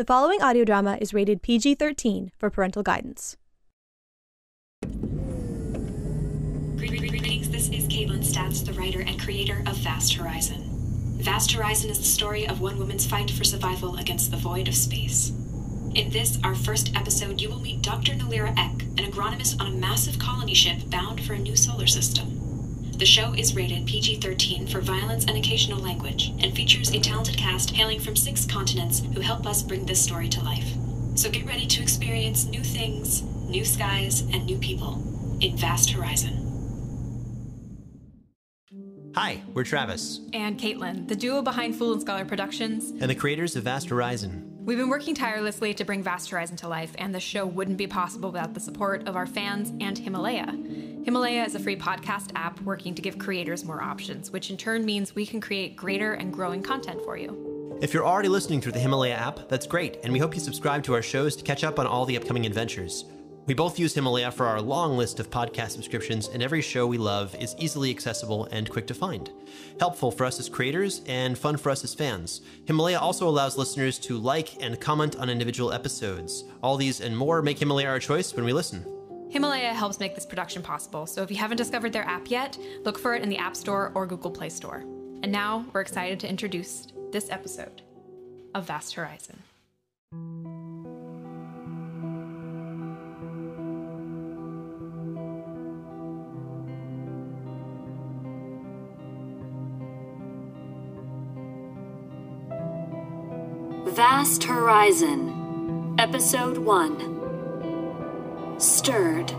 The following audio drama is rated PG 13 for parental guidance. Greetings, this is Kaitlin Statz, the writer and creator of Vast Horizon. Vast Horizon is the story of one woman's fight for survival against the void of space. In this, our first episode, you will meet Dr. Nolira Eck, an agronomist on a massive colony ship bound for a new solar system. The show is rated PG 13 for violence and occasional language and features a talented cast hailing from six continents who help us bring this story to life. So get ready to experience new things, new skies, and new people in Vast Horizon. Hi, we're Travis, and Kaitlin, the duo behind Fool and Scholar Productions. and the creators of Vast Horizon. We've been working tirelessly to bring Vast Horizon to life, and the show wouldn't be possible without the support of our fans and Himalaya. Himalaya is a free podcast app working to give creators more options, which in turn means we can create greater and growing content for you. If you're already listening through the Himalaya app, that's great, and we hope you subscribe to our shows to catch up on all the upcoming adventures. We both use Himalaya for our long list of podcast subscriptions, and every show we love is easily accessible and quick to find. Helpful for us as creators and fun for us as fans. Himalaya also allows listeners to like and comment on individual episodes. All these and more make Himalaya our choice when we listen. Himalaya helps make this production possible, so if you haven't discovered their app yet, look for it in the App Store or Google Play Store. And now we're excited to introduce this episode of Vast Horizon. Vast Horizon, Episode 1 Stirred.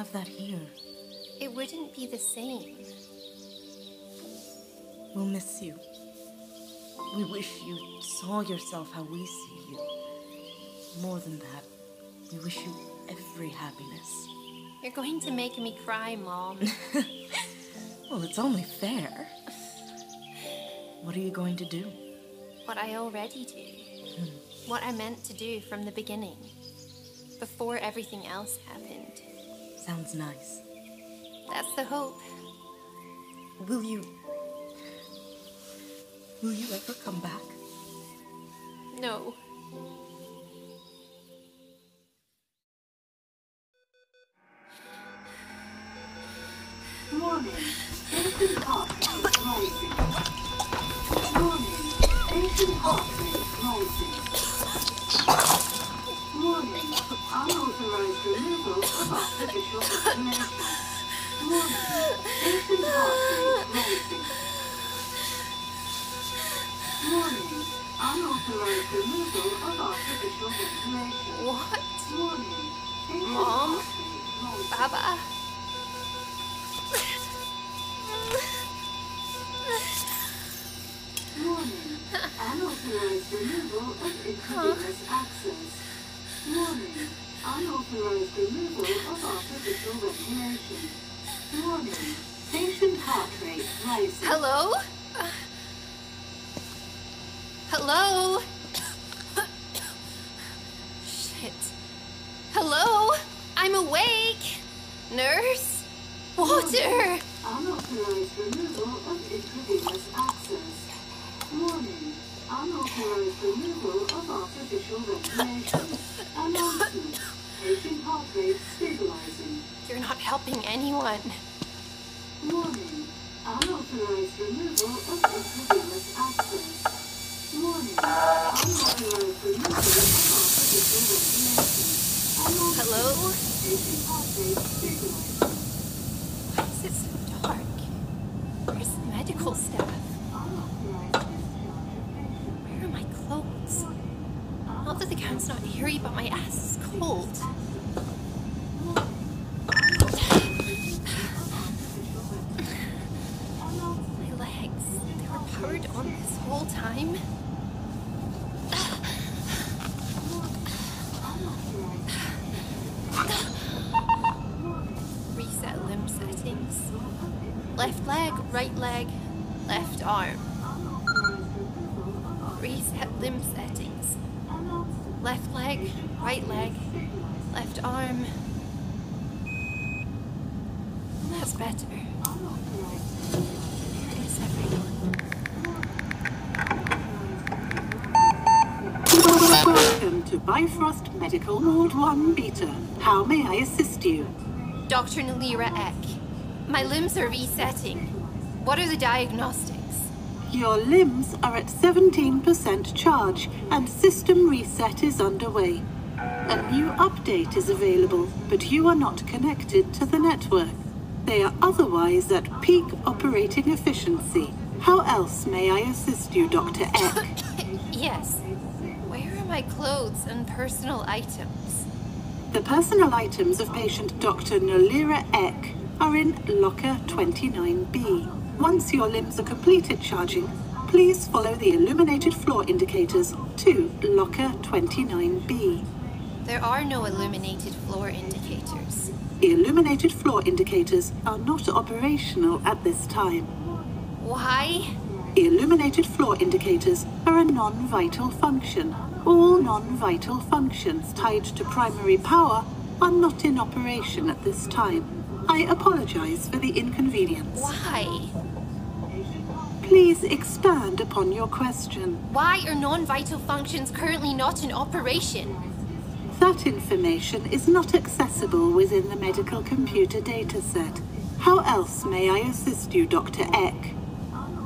Have that here. It wouldn't be the same. We'll miss you. We wish you saw yourself how we see you. More than that, we wish you every happiness. You're going to make me cry, Mom. Well, it's only fair. What are you going to do? what I already do. Hmm. What I meant to do from the beginning. Before everything else happened. Sounds nice. That's the hope. Will you. Will you ever come back? No. Removal of intravenous access. Warning. Unauthorized removal of artificial ventilation. Warning. Patient heart rate rising. Hello? Hello? To Bifrost Medical Ward 1 Beta. How may I assist you? Dr. Nolira Eck. My limbs are resetting. What are the diagnostics? Your limbs are at 17% charge and system reset is underway. A new update is available, but you are not connected to the network. They are otherwise at peak operating efficiency. How else may I assist you, Dr. Eck? Yes. My clothes and personal items? The personal items of patient Dr. Nolira Eck are in locker 29B. Once your limbs are completed charging, please follow the illuminated floor indicators to locker 29B. There are no illuminated floor indicators. The illuminated floor indicators are not operational at this time. Why? The illuminated floor indicators are a non-vital function. All non-vital functions tied to primary power are not in operation at this time. I apologize for the inconvenience. Why? Please expand upon your question. Why are non vital functions currently not in operation? That information is not accessible within the medical computer dataset. How else may I assist you, Dr. Eck?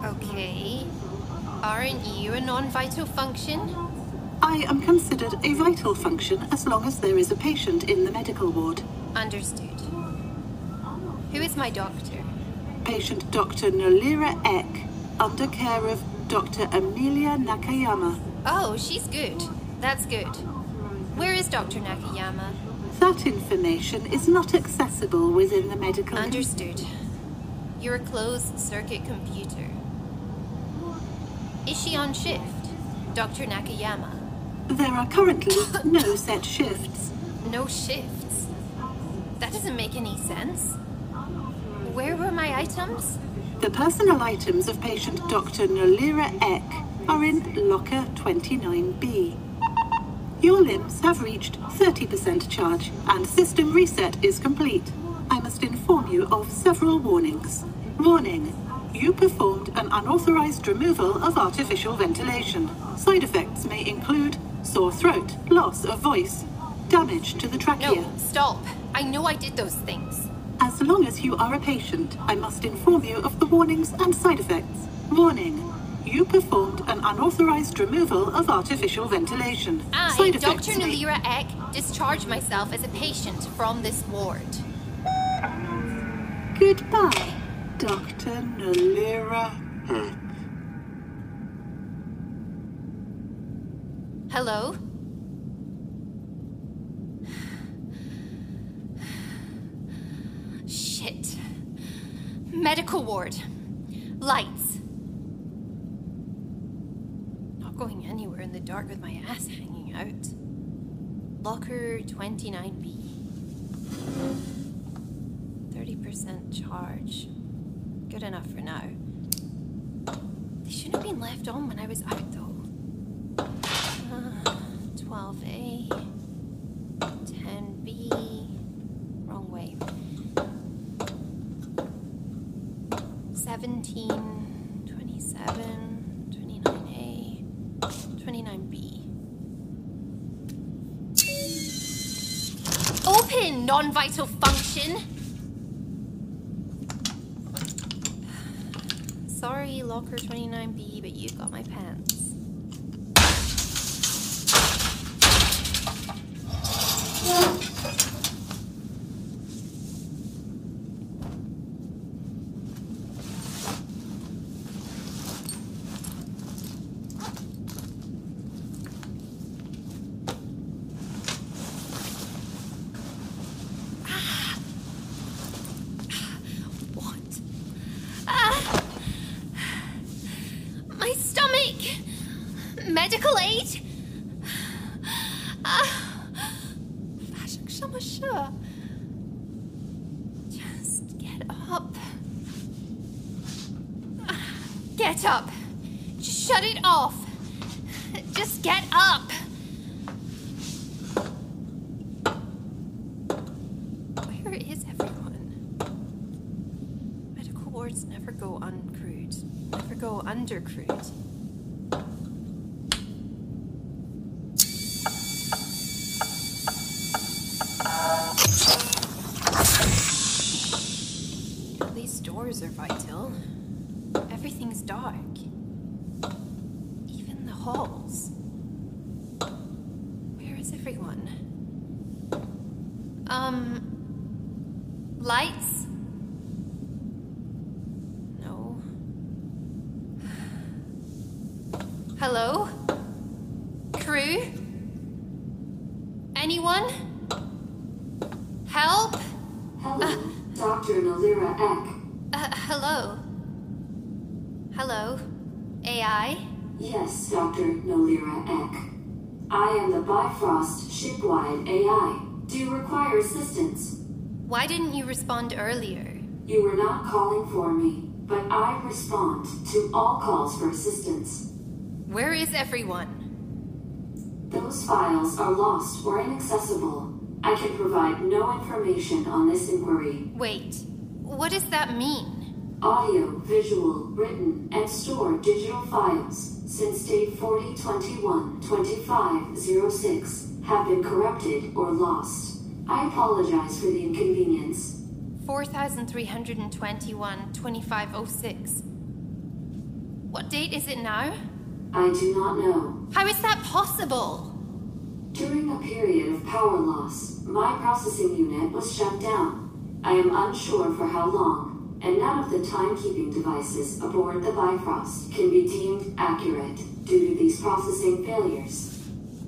Okay. Aren't you a non vital function? I am considered a vital function as long as there is a patient in the medical ward. Understood. Who is my doctor? Patient Dr. Nolira Eck, under care of Dr. Amelia Nakayama. Oh, she's good. That's good. Where is Dr. Nakayama? That information is not accessible within the medical. Understood. You're a closed circuit computer. Is she on shift? Dr. Nakayama? There are currently no set shifts. No shifts? That doesn't make any sense. Where were my items? The personal items of patient Dr. Nolira Eck are in locker 29B. Your limbs have reached 30% charge and system reset is complete. I must inform you of several warnings. Warning. You performed an unauthorized removal of artificial ventilation. Side effects may include sore throat, loss of voice, damage to the trachea. No, stop. I know I did those things. As long as you are a patient, I must inform you of the warnings and side effects. Warning. You performed an unauthorized removal of artificial ventilation. I, side effects Dr. may- Nolira Eck, discharge myself as a patient from this ward. Goodbye, Dr. Nolira. Hello? Shit. Medical ward. Lights. Not going anywhere in the dark with my ass hanging out. Locker 29B. 30% charge. Good enough for now. They shouldn't have been left on when I was out, though. Uh, 12A. 10B. Wrong way. 17, 27, 29A, 29B. Non vital function! Sorry, locker 29B, but you got my pants. What? Ah! My medical Anyone? Help? Hello, Dr. Nolira Eck. Uh, hello? Hello? AI? Yes, Dr. Nolira Eck. I am the Bifrost shipwide AI. Do you require assistance? Why didn't you respond earlier? You were not calling for me, but I respond to all calls for assistance. Where is everyone? Those files are lost or inaccessible. I can provide no information on this inquiry. Wait, what does that mean? Audio, visual, written, and stored digital files since date 4021 2506 have been corrupted or lost. I apologize for the inconvenience. 4321 2506. What date is it now? I do not know. How is that possible? During a period of power loss, my processing unit was shut down. I am unsure for how long, and none of the timekeeping devices aboard the Bifrost can be deemed accurate due to these processing failures.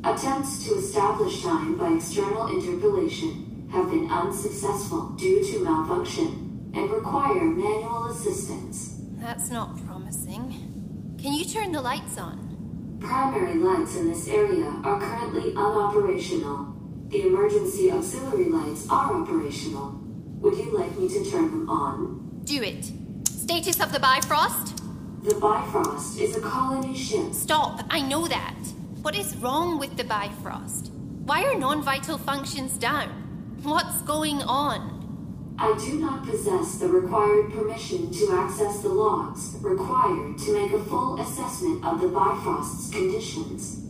Attempts to establish time by external interpolation have been unsuccessful due to malfunction and require manual assistance. That's not promising. Can you turn the lights on? Primary lights in this area are currently unoperational. The emergency auxiliary lights are operational. Would you like me to turn them on? Do it. Status of the Bifrost? The Bifrost is a colony ship. Stop, I know that. What is wrong with the Bifrost? Why are non vital functions down? What's going on? I do not possess the required permission to access the logs required to make a full assessment of the Bifrost's conditions.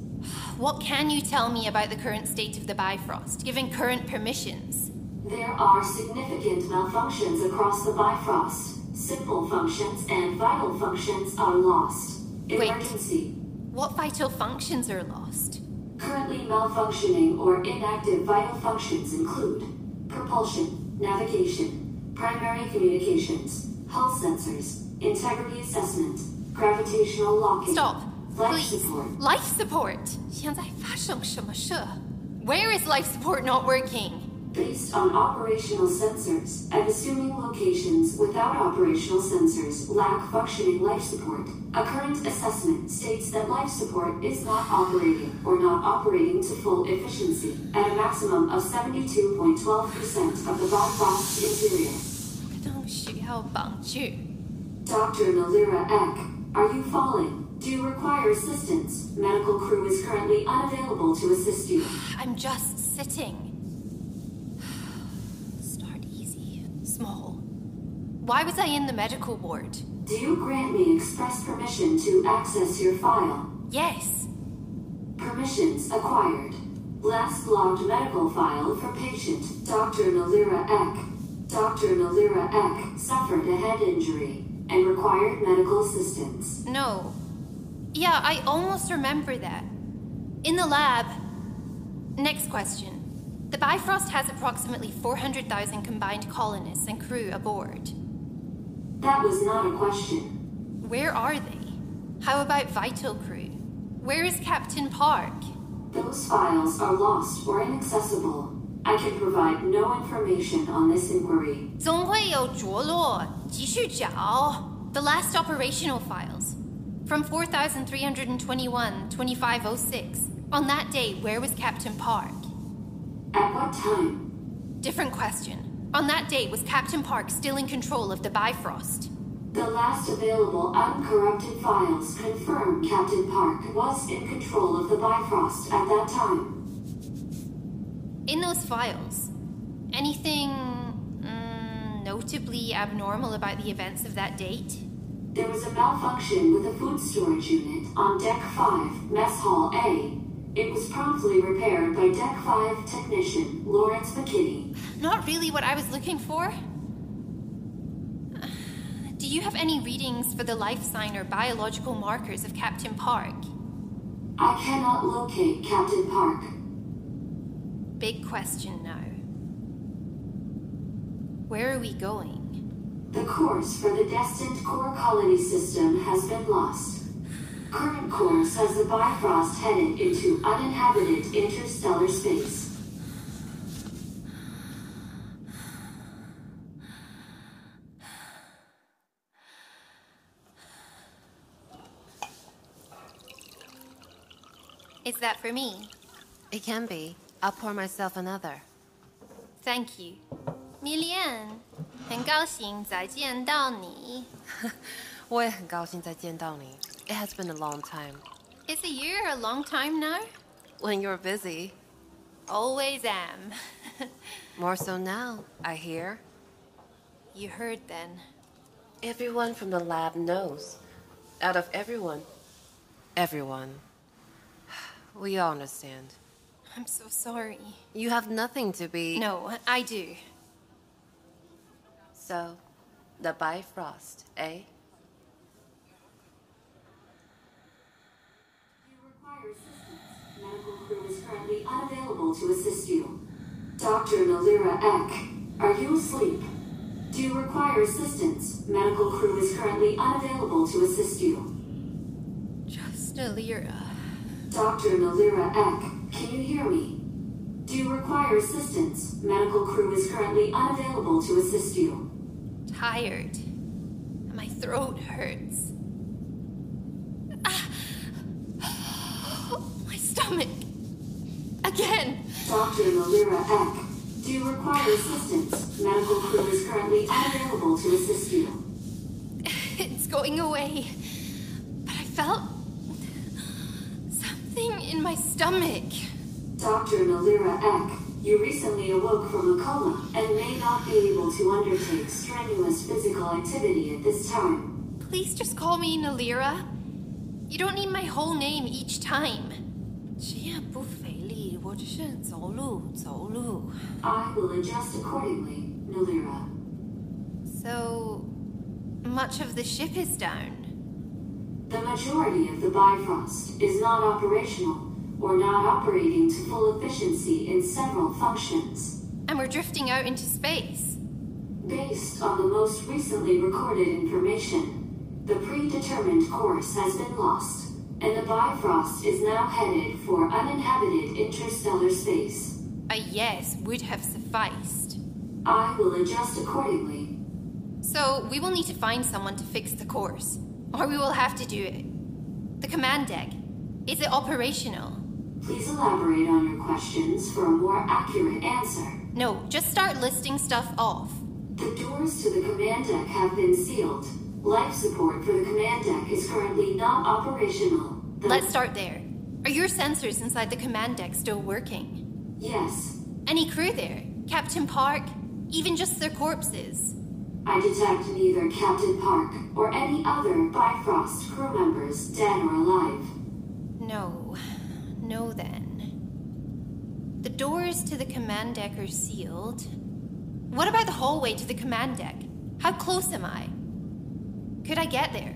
What can you tell me about the current state of the Bifrost, given current permissions? There are significant malfunctions across the Bifrost. Simple functions and vital functions are lost. Wait. Emergency. What vital functions are lost? Currently malfunctioning or inactive vital functions include propulsion, navigation, primary communications, hull sensors, integrity assessment, gravitational locking, Stop. life Please. support. Life support. 现在发生什么事? Where is life support not working? based on operational sensors, and assuming locations without operational sensors lack functioning life support. A current assessment states that life support is not operating or not operating to full efficiency at a maximum of 72.12% of the black box interior. 不需要绑具. Dr. Nolira Eck, are you falling? Do you require assistance? Medical crew is currently unavailable to assist you. I'm just sitting. Why was I in the medical ward? Do you grant me express permission to access your file? Yes. Permissions acquired. Last logged medical file for patient Dr. Nolira Eck. Dr. Nolira Eck suffered a head injury and required medical assistance. No. Yeah, I almost remember that. In the lab. Next question. The Bifrost has approximately 400,000 combined colonists and crew aboard. That was not a question. Where are they? How about Vital Crew? Where is Captain Park? Those files are lost or inaccessible. I can provide no information on this inquiry. 总会有着落，继续找. The last operational files. From 4321 2506. On that day, where was Captain Park? At what time? Different question. On that day, was Captain Park still in control of the Bifrost? The last available uncorrupted files confirm Captain Park was in control of the Bifrost at that time. In those files, anything mm, notably abnormal about the events of that date? There was a malfunction with the food storage unit on Deck 5, Mess Hall A. It was promptly repaired by Deck 5 technician Lawrence McKinney. Not really what I was looking for. Do you have any readings for the life sign or biological markers of Captain Park? I cannot locate Captain Park. Big question now. Where are we going? The course for the destined core colony system has been lost. Current course has the Bifrost headed into uninhabited interstellar space. Is that for me? It can be. I'll pour myself another. Thank you. 米莲，很高兴再见到你。我也很高兴再见到你。 It has been a long time. Is a year a long time now? When you're busy. Always am. More so now, I hear. You heard then. Everyone from the lab knows. Out of everyone. Everyone. We all understand. I'm so sorry. You have nothing to be. No, I do. So, the Bifrost, eh? Medical crew is currently unavailable to assist you. Dr. Nolira Eck, are you asleep? Do you require assistance? Medical crew is currently unavailable to assist you. Just Alira. Dr. Nolira Eck, can you hear me? Do you require assistance? Medical crew is currently unavailable to assist you. Tired. My throat hurts. Ah. My stomach. Dr. Nolira Eck, do you require assistance? Medical crew is currently unavailable to assist you. It's going away. But I felt something in my stomach. Dr. Nolira Eck, you recently awoke from a coma and may not be able to undertake strenuous physical activity at this time. Please just call me Nolira. You don't need my whole name each time. 这样不费力，我只是走路走路。 I will adjust accordingly, Nalira. So much of the ship is down. The majority of the Bifrost is not operational or not operating to full efficiency in several functions. And we're drifting out into space. Based on the most recently recorded information, the predetermined course has been lost, and the Bifrost is now headed for uninhabited interstellar space. A yes would have sufficed. I will adjust accordingly. So we will need to find someone to fix the course, or we will have to do it. The command deck. Is it operational? Please elaborate on your questions for a more accurate answer. No, just start listing stuff off. The doors to the command deck have been sealed. Life support for the command deck is currently not operational. The- Let's start there. Are your sensors inside the command deck still working? Yes, Any crew there? Captain Park? Even just their corpses? I detect neither Captain Park or any other Bifrost crew members, dead or alive. No. No then. The doors to the command deck are sealed. What about the hallway to the command deck? How close am I? Could I get there?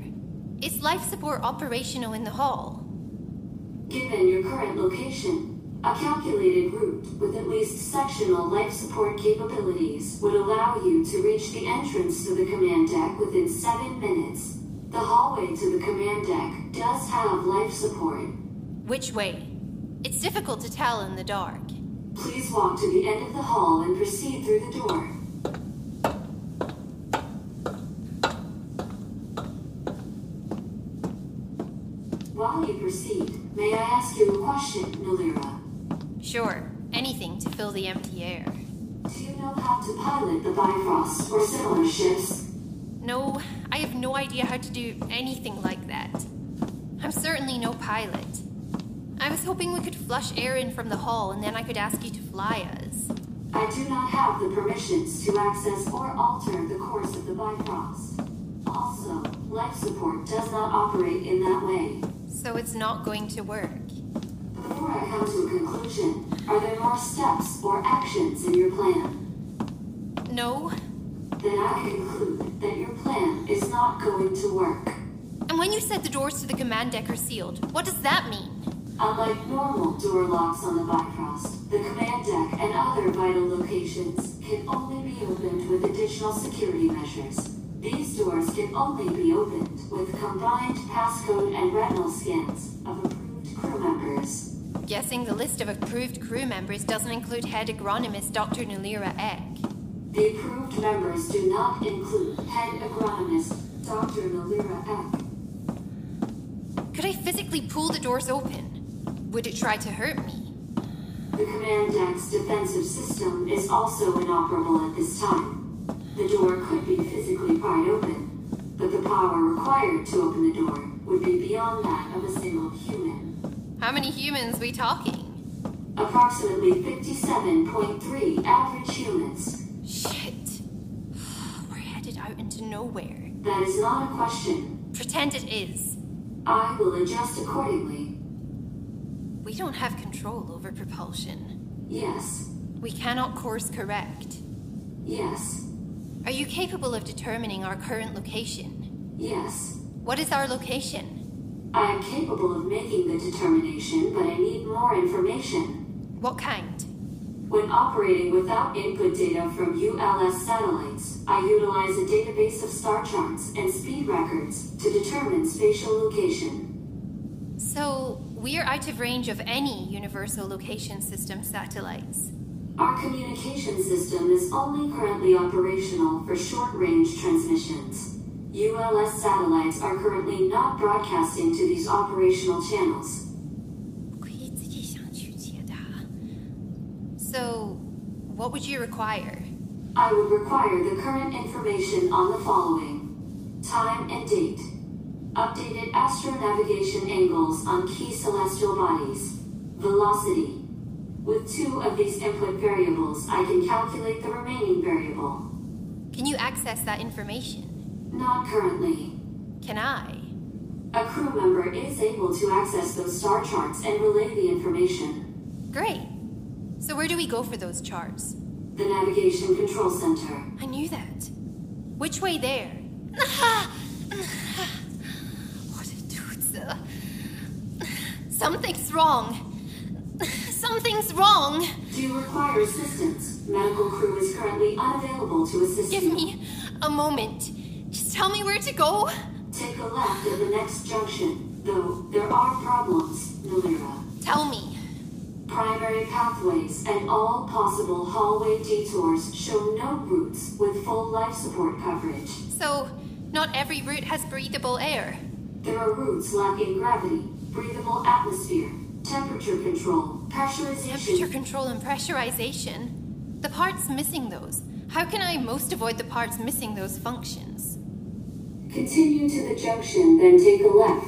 Is life support operational in the hall? Given your current location, a calculated route with at least sectional life support capabilities would allow you to reach the entrance to the command deck within seven minutes. The hallway to the command deck does have life support. Which way? It's difficult to tell in the dark. Please walk to the end of the hall and proceed through the door. While you proceed, may I ask you a question, Nolira? Sure, anything to fill the empty air. Do you know how to pilot the Bifrost or similar ships? No, I have no idea how to do anything like that. I'm certainly no pilot. I was hoping we could flush air in from the hull and then I could ask you to fly us. I do not have the permissions to access or alter the course of the Bifrost. Also, life support does not operate in that way. So it's not going to work. Before I come to a conclusion, are there more steps or actions in your plan? No. Then I conclude that your plan is not going to work. And when you said the doors to the command deck are sealed, what does that mean? Unlike normal door locks on the Bifrost, the command deck and other vital locations can only be opened with additional security measures. These doors can only be opened with combined passcode and retinal scans of approved crew members. Guessing the list of approved crew members doesn't include head agronomist Dr. Nolira Eck. The approved members do not include head agronomist Dr. Nolira Eck. Could I physically pull the doors open? Would it try to hurt me? The command deck's defensive system is also inoperable at this time. The door could be physically pried open, but the power required to open the door would be beyond that of a single human. How many humans we talking? Approximately 57.3 average humans. Shit. We're headed out into nowhere. That is not a question. Pretend it is. I will adjust accordingly. We don't have control over propulsion. Yes. We cannot course correct. Yes. Are you capable of determining our current location? Yes. What is our location? I am capable of making the determination, but I need more information. What kind? When operating without input data from ULS satellites, I utilize a database of star charts and speed records to determine spatial location. So, we're out of range of any Universal Location System satellites. Our communication system is only currently operational for short range transmissions. ULS satellites are currently not broadcasting to these operational channels. So, what would you require? I would require the current information on the following time and date, updated astronavigation angles on key celestial bodies, velocity. With two of these input variables, I can calculate the remaining variable. Can you access that information? Not currently. Can I? A crew member is able to access those star charts and relay the information. Great. So, where do we go for those charts? The Navigation Control Center. I knew that. Which way there? what a dude. Something's wrong. Something's wrong. Do you require assistance? Medical crew is currently unavailable to assist you. Give you. me a moment. Just tell me where to go. Take a left at the next junction, though there are problems, Nolira. Tell me. Primary pathways and all possible hallway detours show no routes with full life support coverage. So, not every route has breathable air. There are routes lacking gravity, breathable atmosphere, temperature control, pressurization. Temperature control and pressurization. The parts missing those. How can I most avoid the parts missing those functions? Continue to the junction, then take a left.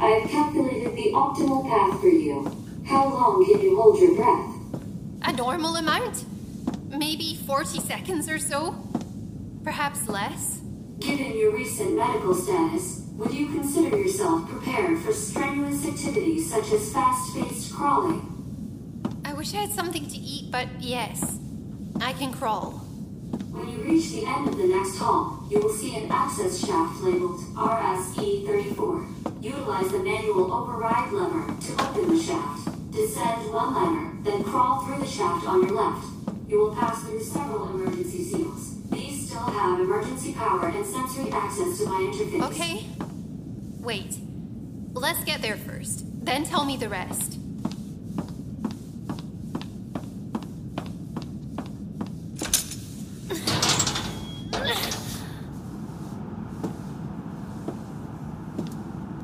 I have calculated the optimal path for you. How long can you hold your breath? A normal amount? Maybe 40 seconds or so? Perhaps less? Given your recent medical status, would you consider yourself prepared for strenuous activities such as fast-paced crawling? I wish I had something to eat, but yes, I can crawl. When you reach the end of the next hall, you will see an access shaft labeled RSE-34. Utilize the manual override lever to open the shaft. Descend one ladder, then crawl through the shaft on your left. You will pass through several emergency seals. Have emergency power and sensory access to my interface. Okay. Wait. Let's get there first. Then tell me the rest.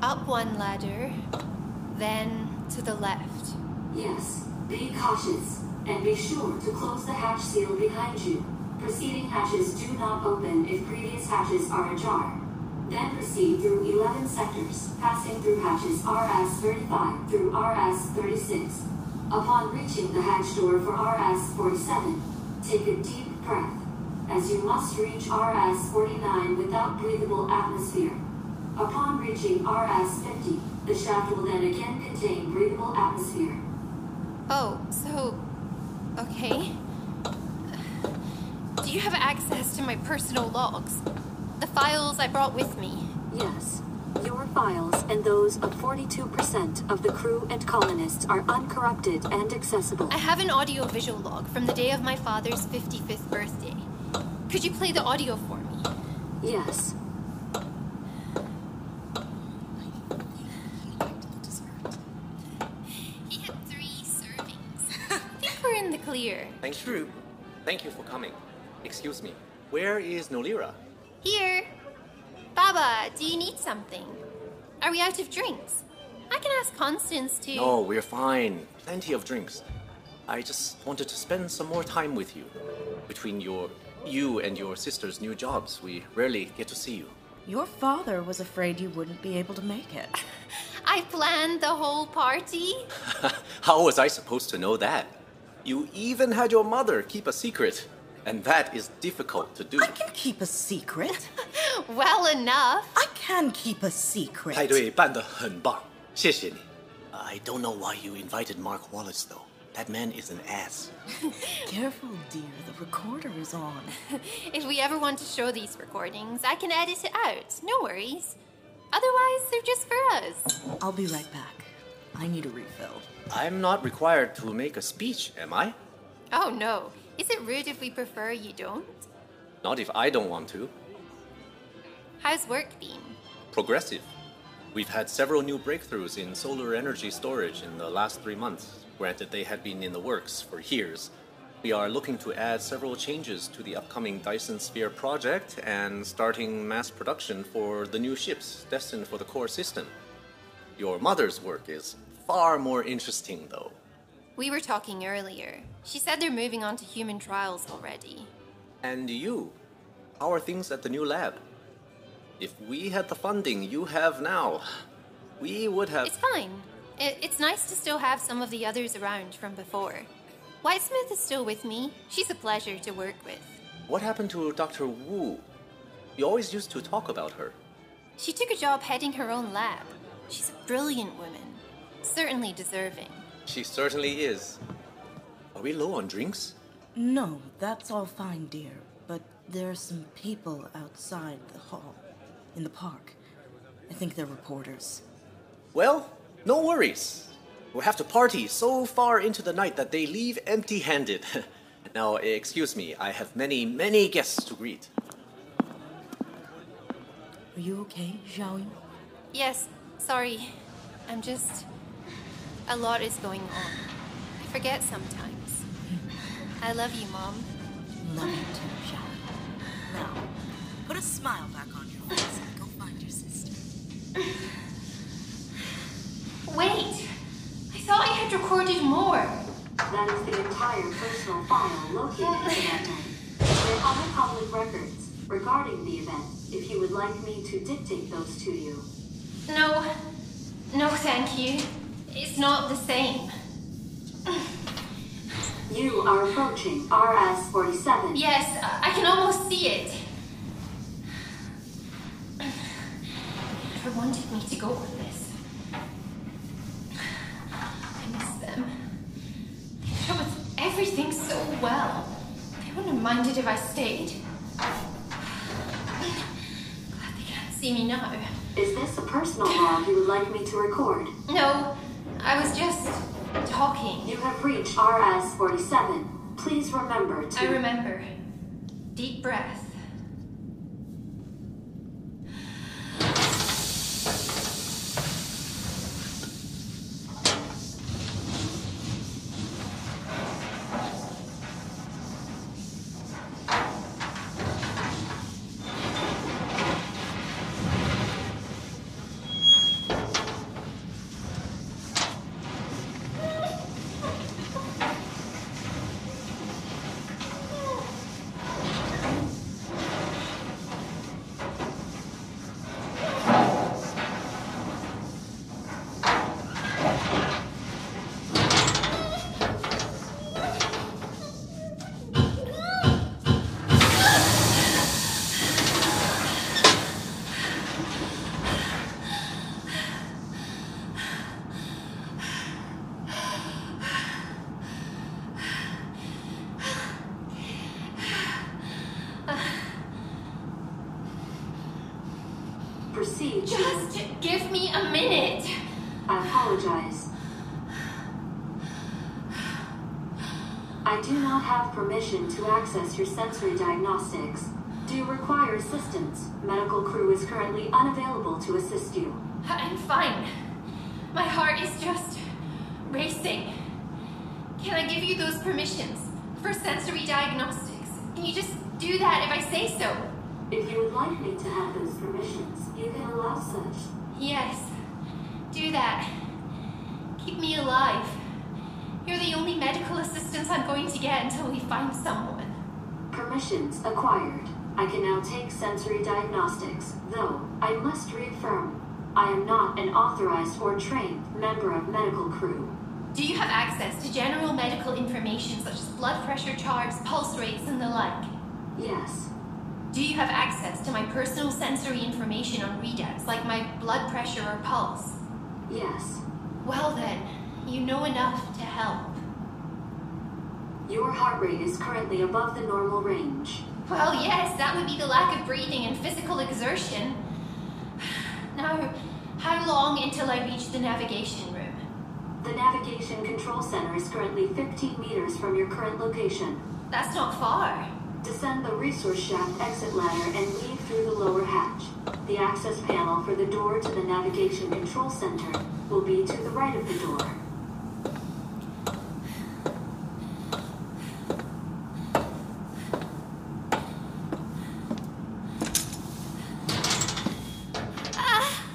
Up one ladder, then to the left. Yes. Be cautious, and be sure to close the hatch seal behind you. Preceding hatches do not open if previous hatches are ajar. Then proceed through 11 sectors, passing through hatches RS-35 through RS-36. Upon reaching the hatch door for RS-47, take a deep breath, as you must reach RS-49 without breathable atmosphere. Upon reaching RS-50, the shaft will then again contain breathable atmosphere. Oh, so. Okay. Do you have access to my personal logs? The files I brought with me? Yes. Your files and those of 42% of the crew and colonists are uncorrupted and accessible. I have an audio visual log from the day of my father's 55th birthday. Could you play the audio for me? Yes. He had three servings. I think we're in the clear. Thank you. Thank you for coming. Excuse me. Where is Nolira? Here. Baba, do you need something? Are we out of drinks? I can ask Constance to. No, we're fine. Plenty of drinks. I just wanted to spend some more time with you. Between your you and your sister's new jobs, we rarely get to see you. Your father was afraid you wouldn't be able to make it. I planned the whole party. How was I supposed to know that? You even had your mother keep a secret, and that is difficult to do. I can keep a secret. well enough. I can keep a secret. 派对办得很棒，谢谢你。I don't know why you invited Mark Wallace though. That man is an ass. Careful, dear. The recorder is on. if we ever want to show these recordings, I can edit it out. No worries. Otherwise, they're just for us. I'll be right back. I need a refill. I'm not required to make a speech, am I? Oh no. Is it rude if we prefer you don't? Not if I don't want to. How's work been? Progressive. We've had several new breakthroughs in solar energy storage in the last three months. Granted, they had been in the works for years. We are looking to add several changes to the upcoming Dyson Sphere project and starting mass production for the new ships destined for the core system. Your mother's work is far more interesting, though. We were talking earlier. She said they're moving on to human trials already. And you? How are things at the new lab? If we had the funding you have now, we would have. It's fine. It's nice to still have some of the others around from before. Whitesmith is still with me. She's a pleasure to work with. What happened to Dr. Wu? You always used to talk about her. She took a job heading her own lab. She's a brilliant woman. Certainly deserving. She certainly is. Are we low on drinks? No, that's all fine, dear. But there are some people outside the hall, in the park. I think they're reporters. Well, no worries. We'll have to party so far into the night that they leave empty handed. now, excuse me, I have many, many guests to greet. Are you okay, Xiaoyu? Yes, sorry. I'm just. A lot is going on. I forget sometimes. I love you, Mom. Love you too, Xiaoyu. Now, put a smile back on your face and go find your sister. Wait! I thought I had recorded more. That is the entire personal file located in that night. There are public records regarding the event if you would like me to dictate those to you. No. No, thank you. It's not the same. You are approaching RS-47. Yes, I can almost see it. I never wanted me to go with this. I miss them. They up with everything so well. They wouldn't have minded if I stayed. Glad they can't see me now. Is this a personal log you would like me to record? No, I was just talking. You have reached RS-47. Please remember to... I remember. Deep breath. To access your sensory diagnostics. Do you require assistance? Medical crew is currently unavailable to assist you. I'm fine. My heart is just racing. Can I give you those permissions for sensory diagnostics? Can you just do that if I say so? If you would like me to have those permissions, you can allow such. Yes. Do that. Keep me alive. You're the only medical assistance I'm going to get until we find someone. Permissions acquired. I can now take sensory diagnostics, though I must reaffirm I am not an authorized or trained member of medical crew. Do you have access to general medical information such as blood pressure charts, pulse rates, and the like? Yes. Do you have access to my personal sensory information on readouts, like my blood pressure or pulse? Yes. Well then, you know enough to help. Your heart rate is currently above the normal range. Well, yes, that would be the lack of breathing and physical exertion. Now, how long until I reach the navigation room? The navigation control center is currently 15 meters from your current location. That's not far. Descend the resource shaft exit ladder and leave through the lower hatch. The access panel for the door to the navigation control center will be to the right of the door.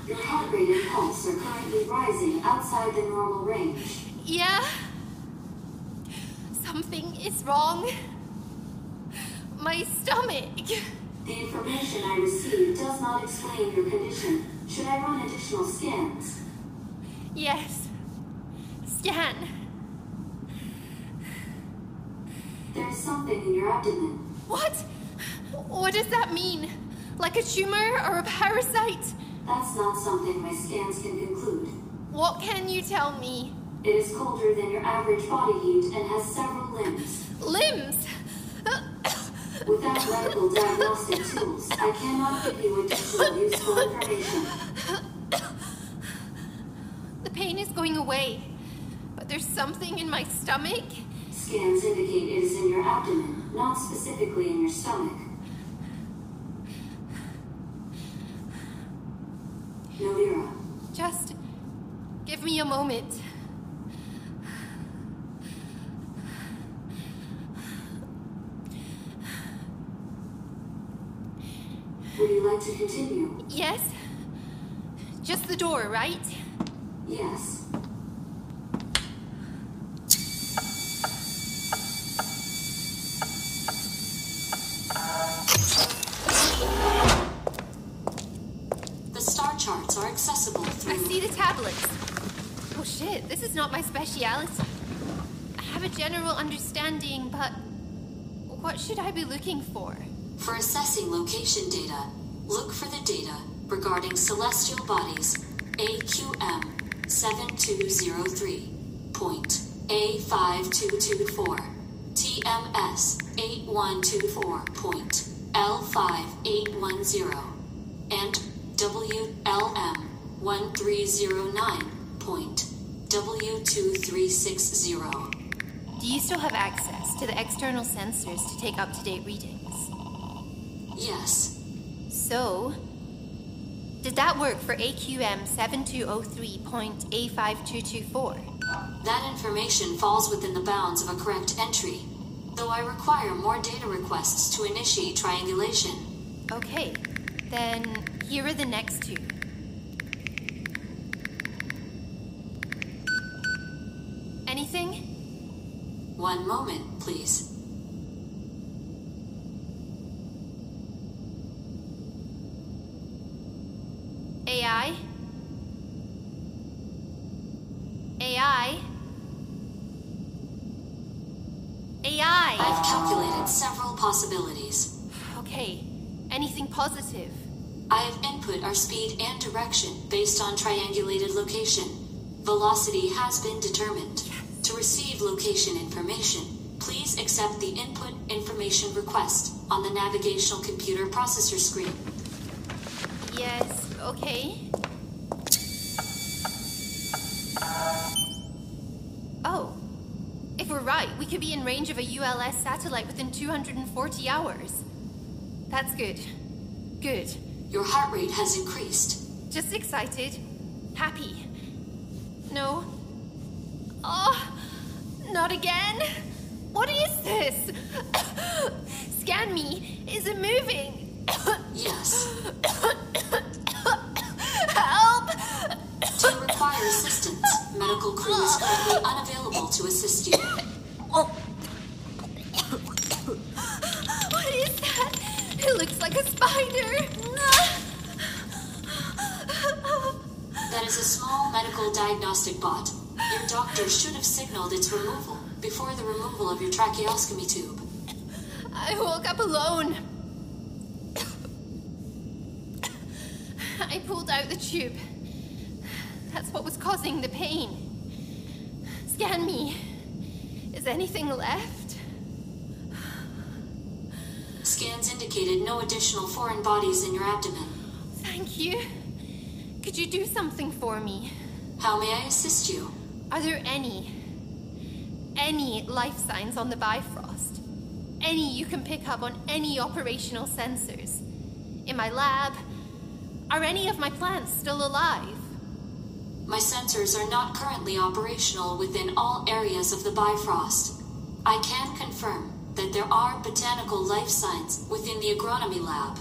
Your heart rate and pulse are currently rising outside the normal range. Yeah? Something is wrong. My stomach. The information I received does not explain your condition. Should I run additional scans? Yes. Scan. There's something in your abdomen. What? What does that mean? Like a tumor or a parasite? That's not something my scans can conclude. What can you tell me? It is colder than your average body heat and has several limbs. Limbs? Without medical diagnostic tools, I cannot give you additional useful information. The pain is going away, but there's something in my stomach. Scans indicate it is in your abdomen, not specifically in your stomach. Nolira, Just give me a moment. Would you like to continue? Yes? Just the door, right? Yes. The star charts are accessible through. I see the tablets. Oh shit, this is not my speciality. I have a general understanding, but what should I be looking for? For assessing location data, look for the data regarding celestial bodies AQM 7203, point A5224, TMS 8124, point L5810, and WLM 1309, point W2360. Do you still have access to the external sensors to take up to date readings? Yes. So, did that work for AQM 7203.A5224? That information falls within the bounds of a correct entry, though I require more data requests to initiate triangulation. Okay, then here are the next two. Anything? One moment, please. AI? AI? AI! I've calculated several possibilities. Okay, anything positive? I have input our speed and direction based on triangulated location. Velocity has been determined. To receive location information, please accept the input information request on the navigational computer processor screen. Yes, Okay. Oh. If we're right, we could be in range of a ULS satellite within 240 hours. That's good. Good. Your heart rate has increased. Just excited. Happy. No. Oh, not again. What is this? Scan me. Is it moving? Yes. Help! To require assistance, medical crew is currently unavailable to assist you. Diagnostic bot. Your doctor should have signaled its removal before the removal of your tracheostomy tube. I woke up alone. I pulled out the tube. That's what was causing the pain. Scan me. Is anything left? Scans indicated no additional foreign bodies in your abdomen. Thank you. Could you do something for me? How may I assist you? Are there any, any life signs on the Bifrost? Any you can pick up on any operational sensors? In my lab? Are any of my plants still alive? My sensors are not currently operational within all areas of the Bifrost. I can confirm that there are botanical life signs within the agronomy lab.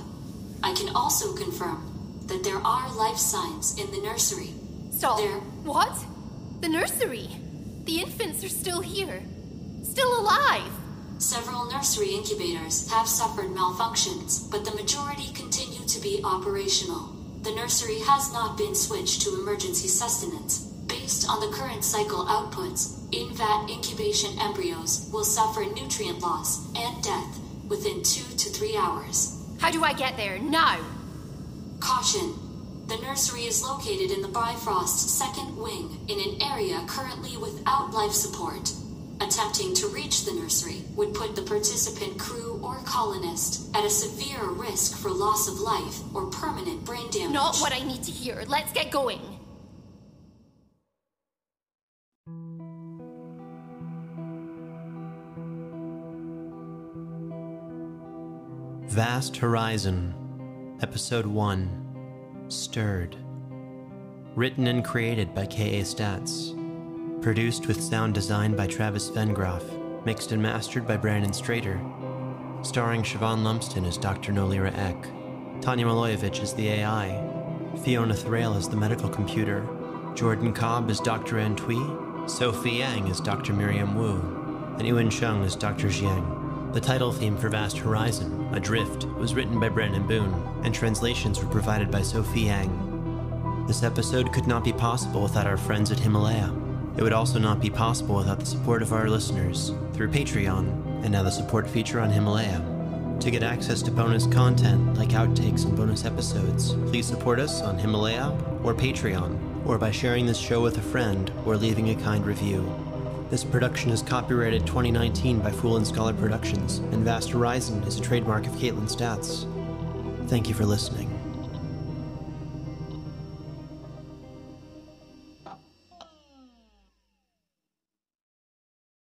I can also confirm that there are life signs in the nursery. Stop. There. What? The nursery? The infants are still here. Still alive. Several nursery incubators have suffered malfunctions, but the majority continue to be operational. The nursery has not been switched to emergency sustenance. Based on the current cycle outputs, in vat incubation embryos will suffer nutrient loss and death within two to three hours. How do I get there? Now! Caution! The nursery is located in the Bifrost second wing in an area currently without life support. Attempting to reach the nursery would put the participant crew or colonist at a severe risk for loss of life or permanent brain damage. Not what I need to hear. Let's get going. Vast Horizon, Episode 1 Stirred. Written and created by K.A. Statz. Produced with sound design by Travis Vengroff. Mixed and mastered by Brandon Strader. Starring Siobhan Lumsden as Dr. Nolira Eck. Tanja Milojevic as the AI. Fiona Thraille as the medical computer. Jordan Cobb as Dr. Antui. Sophie Yang as Dr. Miriam Wu. And Ewan Chung as Dr. Jiang. The title theme for Vast Horizon, Adrift, was written by Brandon Boone, and translations were provided by Sophie Yang. This episode could not be possible without our friends at Himalaya. It would also not be possible without the support of our listeners through Patreon, and now the support feature on Himalaya. To get access to bonus content like outtakes and bonus episodes, please support us on Himalaya or Patreon, or by sharing this show with a friend or leaving a kind review. This production is copyrighted 2019 by Fool and Scholar Productions, and Vast Horizon is a trademark of Kaitlin Statz. Thank you for listening.